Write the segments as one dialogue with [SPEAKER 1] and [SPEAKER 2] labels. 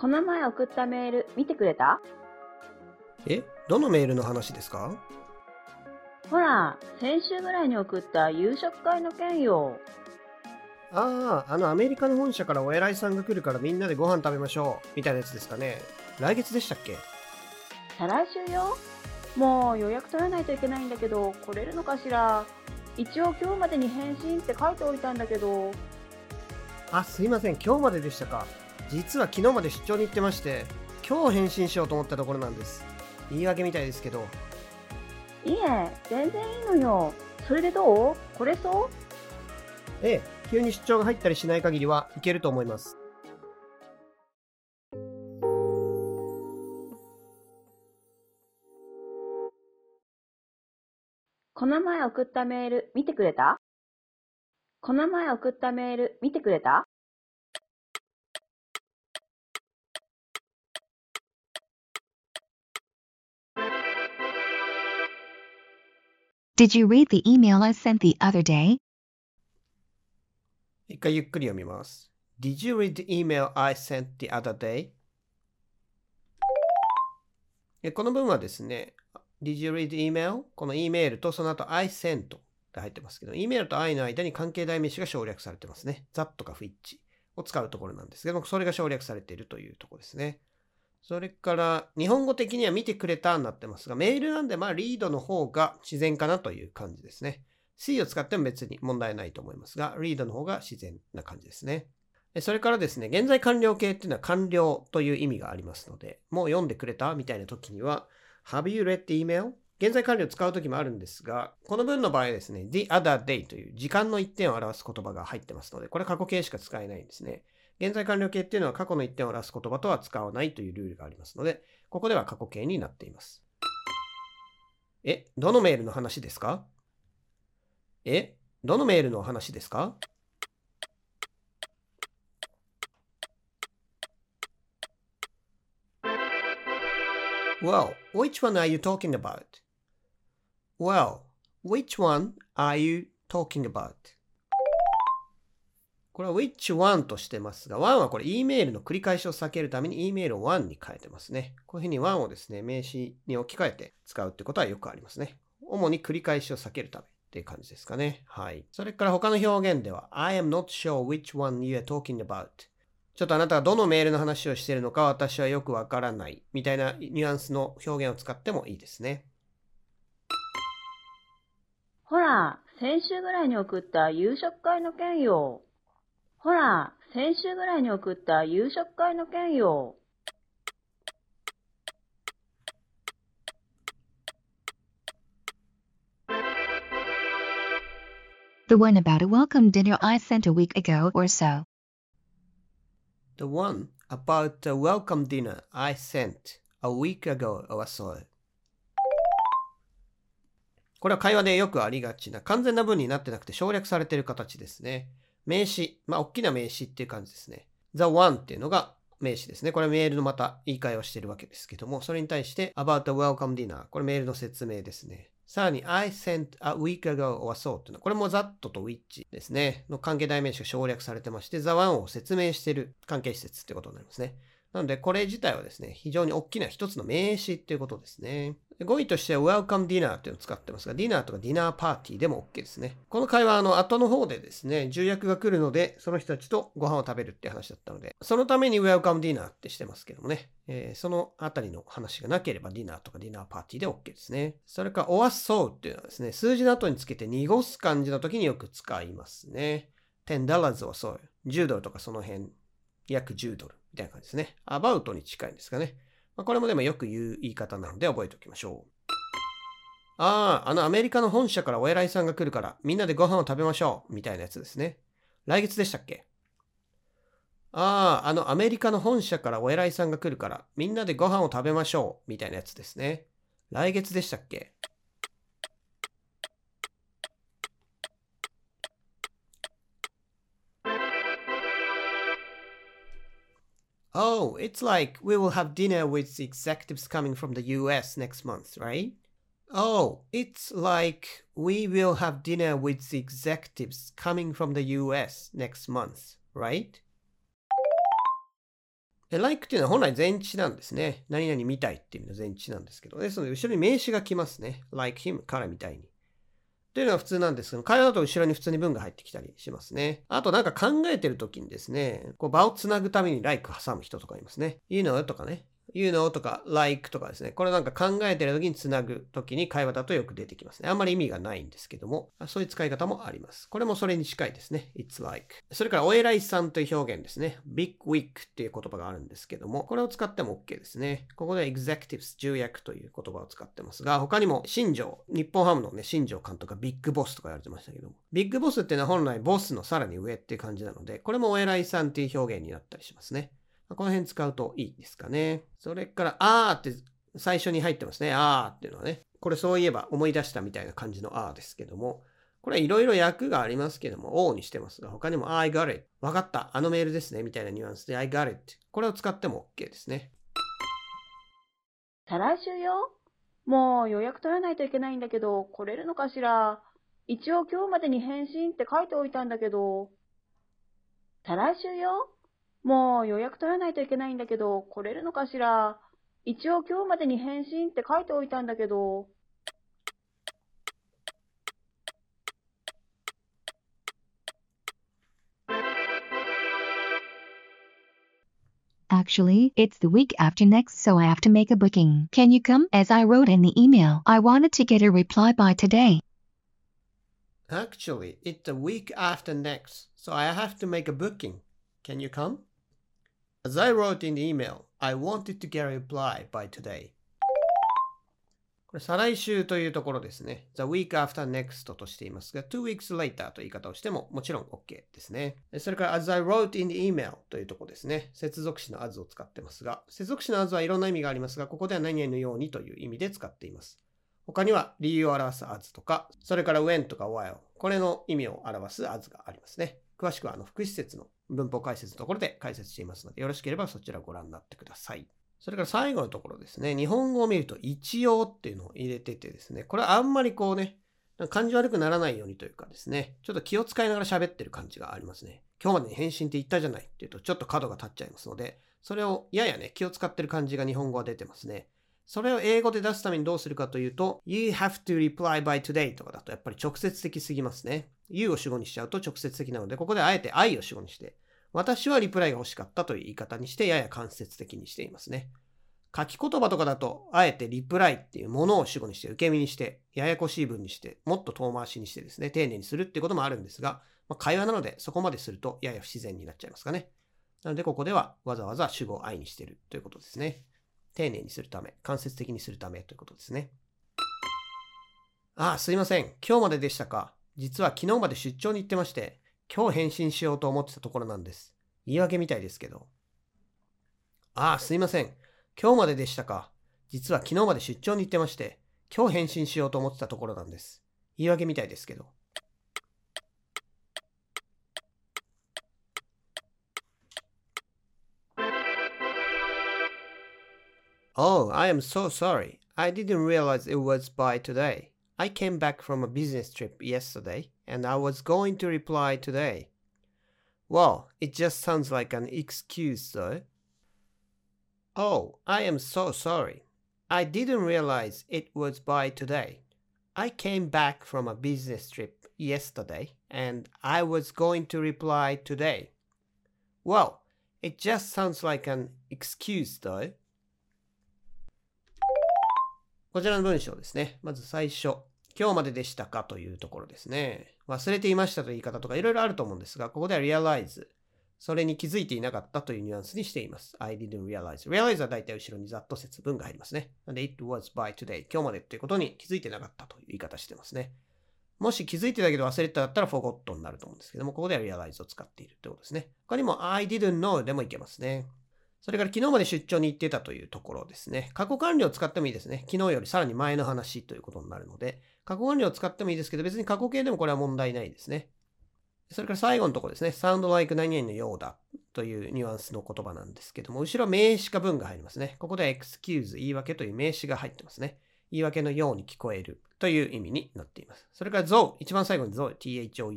[SPEAKER 1] この前送ったメール見てくれた？
[SPEAKER 2] えどのメールの話ですか？
[SPEAKER 1] ほら、先週ぐらいに送った夕食会の件よ。
[SPEAKER 2] ああ、あのアメリカの本社からお偉いさんが来るからみんなでご飯食べましょう。みたいなやつですかね。来月でしたっけ？
[SPEAKER 1] 再来週よ。もう予約取らないといけないんだけど、来れるのかしら？一応今日までに返信って書いておいたんだけど。
[SPEAKER 2] あ、すいません。今日まででしたか。実は昨日まで出張に行ってまして、今日返信しようと思ったところなんです。言い訳みたいですけど。
[SPEAKER 1] いえ、全然いいのよ。それでどう？来れそう
[SPEAKER 2] ええ、急に出張が入ったりしない限りはいけると思います。
[SPEAKER 1] この前送ったメール見てくれた？この前送ったメール見てくれた？
[SPEAKER 3] Did you read the email I sent the other day?
[SPEAKER 2] 一回ゆっくり読みます。Did you read the email I sent the other day? この文はですね、Did you read the email? この E メールとその後 I sent って入ってますけど、E メールと I の間に関係代名詞が省略されてますね。that とか which を使うところなんですけども、それが省略されているというところですね。それから、日本語的には見てくれたになってますが、メールなんで、まあ、リードの方が自然かなという感じですね。C を使っても別に問題ないと思いますが、リードの方が自然な感じですね。それからですね、現在完了形っていうのは完了という意味がありますので、もう読んでくれたみたいな時には、Have you read the email? 現在完了を使う時もあるんですが、この文の場合ですね、the other day という時間の一点を表す言葉が入ってますので、これ過去形しか使えないんですね。現在完了形っていうのは過去の一点を表す言葉とは使わないというルールがありますので、ここでは過去形になっています。え、どのメールの話ですか？え、どのメールの話ですか？Well, which one are you talking about? Well, which one are you talking about? これは which one としてますが、one はこれ E メールの繰り返しを避けるために E メールを one に変えてますね。こういうふうに one をですね、名詞に置き換えて使うってことはよくありますね。主に繰り返しを避けるためっていう感じですかね。はい。それから他の表現では、I am not sure which one you are talking about. ちょっとあなたがどのメールの話をしているのか私はよくわからないみたいなニュアンスの表現を使ってもいいですね。
[SPEAKER 1] ほら、先週ぐらいに送った夕食会の件よ。ほら、先週ぐらいに送った夕食会の件よ。
[SPEAKER 3] The one about a welcome dinner I sent a week ago or so.
[SPEAKER 2] The one about the welcome dinner I sent a week ago or so. これは会話でよくありがちな完全な文になってなくて省略されている形ですね。名詞、まあ、大きな名詞っていう感じですね。The one っていうのが名詞ですね。これはメールのまた言い換えをしているわけですけども、それに対して about the welcome dinner これメールの説明ですね。さらに I sent a week ago or so っていうのは、これも that と which ですね。の関係代名詞が省略されてまして、the one を説明している関係施設ってことになりますね。なので、これ自体はですね、非常に大きな一つの名詞っていうことですね。語彙としては welcome dinner っていうのを使ってますが、ディナーとかディナーパーティーでも OK ですね。この会話、あの、後の方でですね、重役が来るので、その人たちとご飯を食べるっていう話だったので、そのために welcome dinner ってしてますけどもね、えーそのあたりの話がなければディナーとかディナーパーティーで OK ですね。それから or so っていうのはですね、数字の後につけて濁す感じの時によく使いますね。10 dollars or so。10ドルとかその辺、約10ドルみたいな感じですね。about に近いんですかね。まあ、これもでもよく言う言い方なので覚えておきましょう。ああ、あのアメリカの本社からお偉いさんが来るからみんなでご飯を食べましょうみたいなやつですね。来月でしたっけ？ああ、あのアメリカの本社からお偉いさんが来るからみんなでご飯を食べましょうみたいなやつですね。来月でしたっけ？Oh, it's like we will have dinner with the executives coming from the US next month, right? Oh, it's like we will have dinner with the executives coming from the US next month, right? で like っていうのは本来前置なんですね。何々みたいっていう意味の前置なんですけど、ですので後ろに名詞が来ますね。like him からみたいに。 ていうのが普通なんですけど、会話だと後ろに普通に文が入ってきたりしますね。あとなんか考えてる時にですね、こう場をつなぐためにライク挟む人とかいますね。いいのよとかね。You know とか like とかですね。これなんか考えてる時につなぐ時に会話だとよく出てきますね。あんまり意味がないんですけども、そういう使い方もあります。これもそれに近いですね。it's like. それからお偉いさんという表現ですね。big week っていう言葉があるんですけども、これを使っても OK ですね。ここで executives 重役という言葉を使ってますが、他にも新庄、日本ハムのね、新庄監督がビッグボスとか言われてましたけども、ビッグボスっていうのは本来ボスのさらに上っていう感じなので、これもお偉いさんっていう表現になったりしますね。この辺使うといいですかね。それから、あーって最初に入ってますね。あーっていうのはね。これそういえば思い出したみたいな感じのあーですけども、これいろいろ訳がありますけども、O にしてますが、他にも I got it。わかった。あのメールですね。みたいなニュアンスで I got it。これを使っても OK ですね。
[SPEAKER 1] 再来週よ。もう予約取らないといけないんだけど、来れるのかしら。一応今日までに返信って書いておいたんだけど。再来週よ。もう予約取らないといけないんだけど、来れるのかしら。一応今日までに返信って書いておいたんだけど。
[SPEAKER 3] Actually, it's the week after next, so I have to make a booking. Can you come? As I wrote in the email, I wanted to get a reply by today.
[SPEAKER 2] Actually, it's the week after next, so I have to make a booking. Can you come? As I wrote in the email, I wanted to get a reply by today. これ、再来週というところですね。The week after next としていますが、two weeks later という言い方をしてももちろん OK ですね。それから、as I wrote in the email というところですね。接続詞の as を使ってますが、接続詞の as はいろんな意味がありますが、ここでは何々のようにという意味で使っています。他には理由を表す as とか、それから when とか while、これの意味を表す as がありますね。詳しくはあの副施設の文法解説のところで解説していますので、よろしければそちらをご覧になってください。それから最後のところですね。日本語を見ると一応っていうのを入れててですね。これはあんまりこうね、感じ悪くならないようにというかですね、ちょっと気を使いながら喋ってる感じがありますね。今日までに返信って言ったじゃないっていうとちょっと角が立っちゃいますので、それをややね、気を使ってる感じが日本語は出てますね。それを英語で出すためにどうするかというと、You have to reply by today とかだとやっぱり直接的すぎますね。You を主語にしちゃうと直接的なので、ここであえて I を主語にして、私はリプライが欲しかったという言い方にして、やや間接的にしていますね。書き言葉とかだと、あえてリプライっていうものを主語にして、受け身にして、ややこしい文にして、もっと遠回しにしてですね、丁寧にするっていうこともあるんですが、まあ、会話なのでそこまでするとやや不自然になっちゃいますかね。なので、ここではわざわざ主語を愛にしてるということですね。丁寧にするため、間接的にするためということですね。ああ、すいません。今日まででしたか。実は昨日まで出張に行ってまして、今日返信しようと思ってたところなんです。言い訳みたいですけど。ああ、すいません。今日まででしたか。実は昨日まで出張に行ってまして、今日返信しようと思ってたところなんです。言い訳みたいですけど。Oh, I am so sorry. I didn't realize it was by today. I came back from a business trip yesterday and I was going to reply today. Well, it just sounds like an excuse though. Oh, I am so sorry. I didn't realize it was by today. I came back from a business trip yesterday and I was going to reply today. Well, it just sounds like an excuse though. こちらの文章ですね。まず最初。 今日まででしたかというところですね。忘れていましたという言い方とかいろいろあると思うんですが、ここでは realize。それに気づいていなかったというニュアンスにしています。I didn't realize. realize は大体後ろにざっと説文が入りますね。なので it was by today. 今日までということに気づいてなかったという言い方してますね。もし気づいてたけど忘れてただったら forgot になると思うんですけども、ここでは realize を使っているということですね。他にも I didn't know でもいけますね。それから昨日まで出張に行ってたというところですね。過去完了を使ってもいいですね。昨日よりさらに前の話ということになるので、過去完了を使ってもいいですけど、別に過去形でもこれは問題ないですね。それから最後のとこですね。sound like 何々のようだというニュアンスの言葉なんですけども、後ろ名詞か文が入りますね。ここでは excuse 言い訳という名詞が入ってますね。言い訳のように聞こえるという意味になっています。それから though 一番最後に though though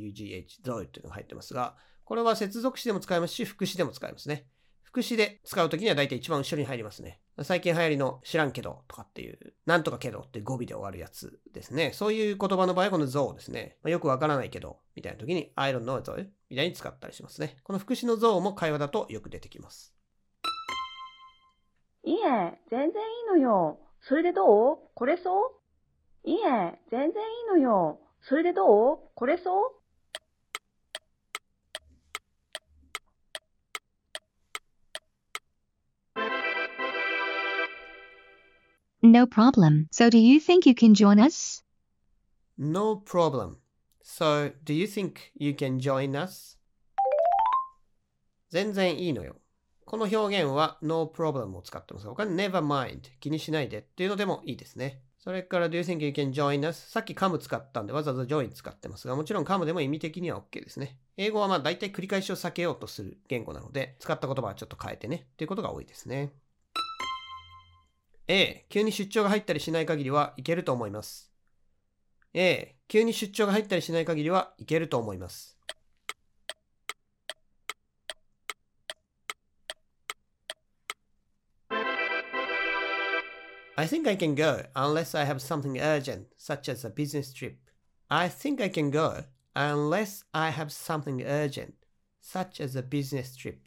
[SPEAKER 2] though というのが入ってますが、これは接続詞でも使えますし、副詞でも使えますね。副詞で使うときには大体一番後ろに入りますね。最近流行りの知らんけどとかっていう、なんとかけどって語尾で終わるやつですね。そういう言葉の場合はこの though ですね。まあ、よくわからないけど、みたいな時に I don't know though みたいに使ったりしますね。この副詞の though も会話だとよく出てきます。
[SPEAKER 1] いいえ、全然いいのよ。それでどう？これそう？いいえ、全然いいのよ。それでどう？これそう？
[SPEAKER 3] No problem. So do you think you can join us?
[SPEAKER 2] No problem. So, do you think you can join us? 全然いいのよ。この表現は no problem を使ってます。他に never mind 気にしないでっていうのでもいいですね。それから do you think you can join us? さっき come 使ったんでわざわざ join 使ってますが、もちろん come でも意味的には OK ですね。英語はまあ大体繰り返しを避けようとする言語なので、使った言葉はちょっと変えてねっていうことが多いですね。A、急に出張が入ったりしない限りはいけると思います。A、急に出張が入ったりしない限りはいけると思います。I think I can go unless I have something urgent, such as a business trip. I think I can go unless I have something urgent, such as a business trip.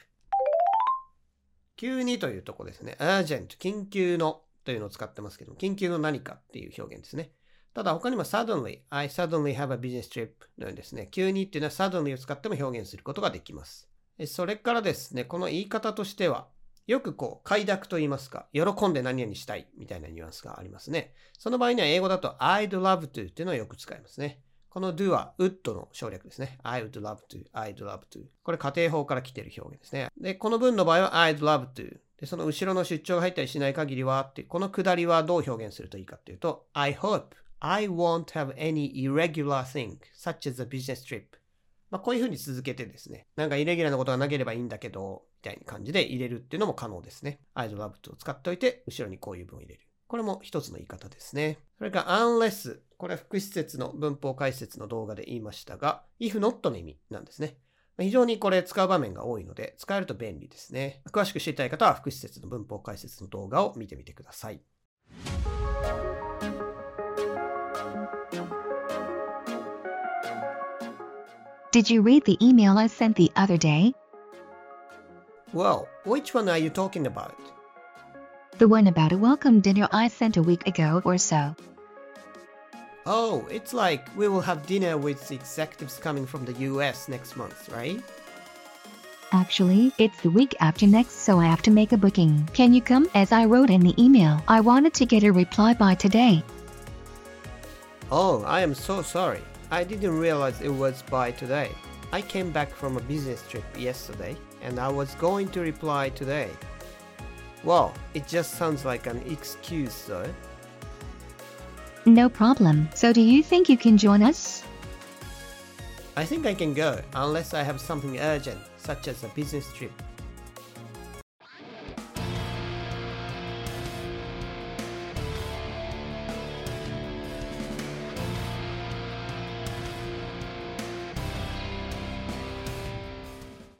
[SPEAKER 2] 急にというとこですね。urgent、緊急のというのを使ってますけども、緊急の何かっていう表現ですね。ただ他にも suddenly, I suddenly have a business trip のようにですね、急にっていうのは suddenly を使っても表現することができます。それからですね、この言い方としては、よくこう、快諾と言いますか、喜んで何々したいみたいなニュアンスがありますね。その場合には英語だと I'd love to っていうのをよく使いますね。この do は would の省略ですね。I would love to, I'd love to. これ家庭法から来ている表現ですね。で、この文の場合は I'd love to. で、その後ろの出張が入ったりしない限りはって、この下りはどう表現するといいかっていうと、I hope I won't have any irregular thing, such as a business trip. まあ、こういうふうに続けてですね、なんかイレギュラーなことがなければいいんだけど、みたいな感じで入れるっていうのも可能ですね。I'd love to を使っておいて、後ろにこういう文を入れる。これも一つの言い方ですね。それから unless。これは副施設の文法解説の動画で言いましたが、if not の意味なんですね。非常にこれ使う場面が多いので、使えると便利ですね。詳しく知りたい方は副施設の文法解説の動画を見てみてください。
[SPEAKER 3] Did you read the email I sent the other day?
[SPEAKER 2] Well, which one are you talking about?
[SPEAKER 3] The one about a welcome dinner I sent a week ago or so.
[SPEAKER 2] Oh, it's like we will have dinner with the executives coming from the US next month, right?
[SPEAKER 3] Actually, it's the week after next, so I have to make a booking. Can you come? As I wrote in the email, I wanted to get a reply by today.
[SPEAKER 2] Oh, I am so sorry. I didn't realize it was by today. I came back from a business trip yesterday and I was going to reply today. Well, it just sounds like an excuse though.
[SPEAKER 3] No problem. So, do you think you can join us?
[SPEAKER 2] I think I can go unless I have something urgent, such as a business trip.